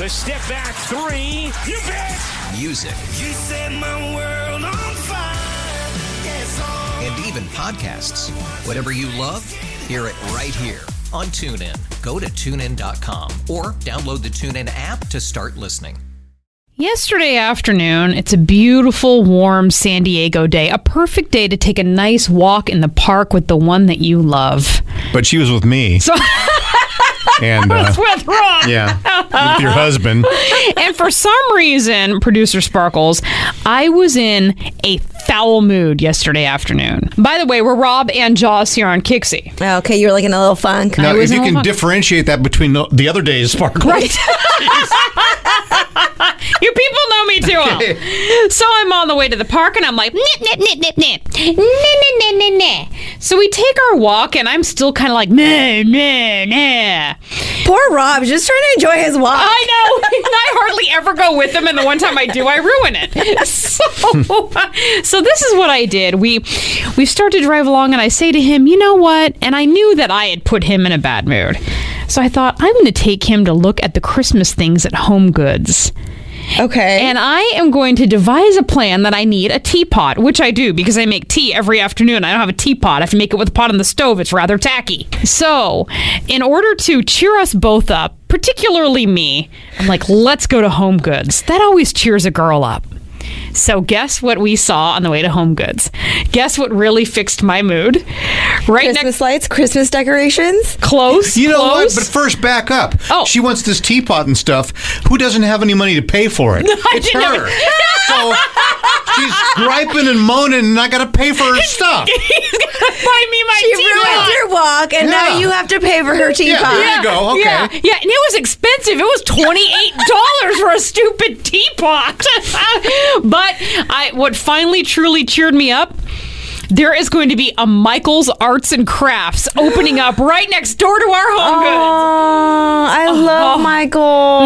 The step back three. You bet. music, You set my world on fire. Yes, oh. and even podcasts. Whatever you love, hear it right here on TuneIn. Go to tunein.com or download the TuneIn app to start listening. Yesterday afternoon, it's a beautiful, warm San Diego day. A perfect day to take a nice walk in the park with the one that you love. But she was with me. So and uh, with Rob. yeah, with your husband. And for some reason, producer Sparkles, I was in a foul mood yesterday afternoon. By the way, we're Rob and Joss here on KyXy. Okay, you were like in a little funk. Now, was if you can fun- differentiate that between the, the other days, Sparkle. Right. you people know me too well. So I'm on the way to the park and I'm like, nip, nip, nip, nip, nip. Nip, nip, nip, nip, nip. So we take our walk and I'm still kind of like, nah, nah, nah. Poor Rob, just trying to enjoy his walk. I know. I hardly ever go with him, and the one time I do, I ruin it. So, so this is what I did. We we start to drive along, and I say to him, "You know what?" And I knew that I had put him in a bad mood, so I thought I'm going to take him to look at the Christmas things at Home Goods. Okay. And I am going to devise a plan that I need a teapot, which I do because I make tea every afternoon. I don't have a teapot. I have to make it with a pot on the stove. It's rather tacky. So, in order to cheer us both up, particularly me, I'm like, let's go to Home Goods. That always cheers a girl up. So, guess what we saw on the way to Home Goods? Guess what really fixed my mood? Right Christmas next, lights, Christmas decorations. close. You know close. what? But first, back up. Oh. She wants this teapot and stuff. Who doesn't have any money to pay for it? it's didn't her. have- so she's griping and moaning, and I got to pay for her stuff. He's gonna buy me my She teapot. ruined your walk, and now Yeah. you have to pay for her teapot. Yeah, there you go. Okay. Yeah, yeah, and it was expensive. It was twenty eight dollars for a stupid teapot. but I, what finally truly cheered me up. There is going to be a Michael's Arts and Crafts opening up right next door to our home Oh, I love oh. Michael.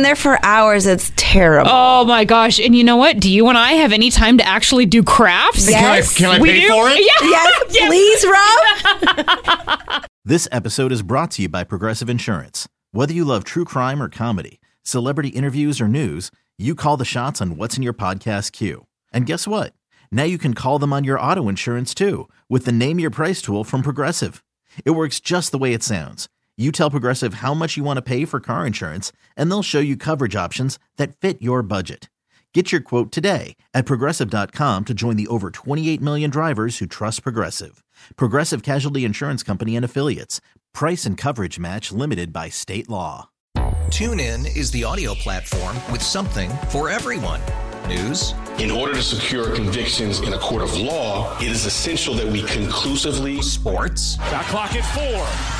In there for hours. It's terrible. Oh my gosh! And you know what? Do you and I have any time to actually do crafts? Yes. Can I, can I we pay do. for it? Yeah. Yes, please, Rob. This episode is brought to you by Progressive Insurance. Whether you love true crime or comedy, celebrity interviews or news, you call the shots on what's in your podcast queue. And guess what? Now you can call them on your auto insurance too with the Name Your Price tool from Progressive. It works just the way it sounds. You tell Progressive how much you want to pay for car insurance, and they'll show you coverage options that fit your budget. Get your quote today at progressive.com to join the over 28 million drivers who trust Progressive. Progressive Casualty Insurance Company and Affiliates. Price and coverage match limited by state law. TuneIn is the audio platform with something for everyone. News, In order to secure convictions in a court of law, it is essential that we conclusively sports, Shot clock at four.